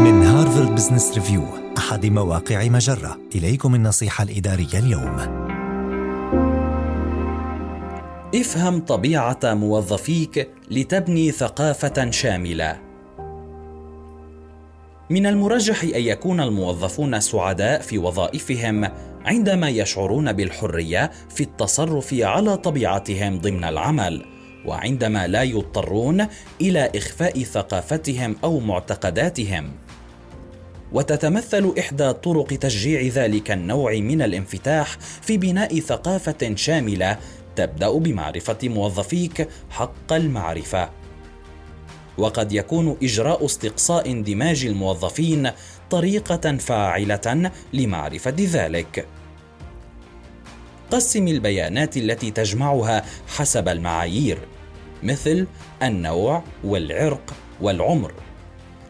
من هارفارد بزنس ريفيو أحد مواقع مجرة. إليكم النصيحة الإدارية اليوم. افهم طبيعة موظفيك لتبني ثقافة شاملة. من المرجح أن يكون الموظفون سعداء في وظائفهم عندما يشعرون بالحرية في التصرف على طبيعتهم ضمن العمل وعندما لا يضطرون إلى إخفاء ثقافتهم أو معتقداتهم. وتتمثل إحدى طرق تشجيع ذلك النوع من الانفتاح في بناء ثقافة شاملة تبدأ بمعرفة موظفيك حق المعرفة. وقد يكون إجراء استقصاء اندماج الموظفين طريقة فاعلة لمعرفة ذلك. قسم البيانات التي تجمعها حسب المعايير مثل النوع والعرق والعمر.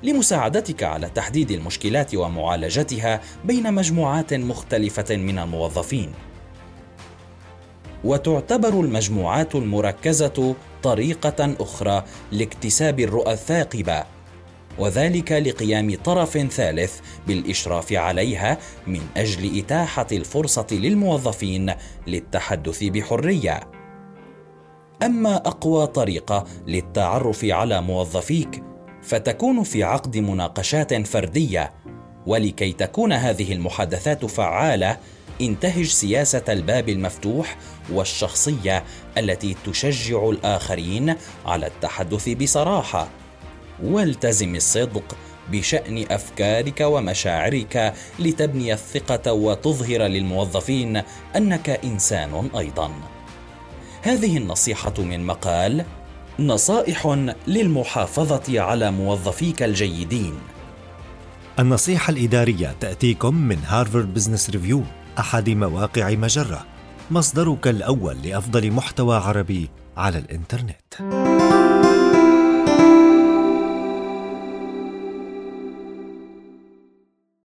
لمساعدتك على تحديد المشكلات ومعالجتها بين مجموعات مختلفة من الموظفين. وتعتبر المجموعات المركزة طريقة أخرى لاكتساب الرؤى الثاقبة وذلك لقيام طرف ثالث بالإشراف عليها من أجل إتاحة الفرصة للموظفين للتحدث بحرية. أما أقوى طريقة للتعرف على موظفيك فتكون في عقد مناقشات فردية ولكي تكون هذه المحادثات فعالة انتهج سياسة الباب المفتوح والشخصية التي تشجع الآخرين على التحدث بصراحة. والتزم الصدق بشأن أفكارك ومشاعرك لتبني الثقة وتظهر للموظفين أنك إنسان أيضا. هذه النصيحة من مقال نصائح للمحافظة على موظفيك الجيدين. النصيحة الإدارية تأتيكم من هارفارد بزنس ريفيو أحد مواقع مجرة مصدرك الأول لأفضل محتوى عربي على الإنترنت.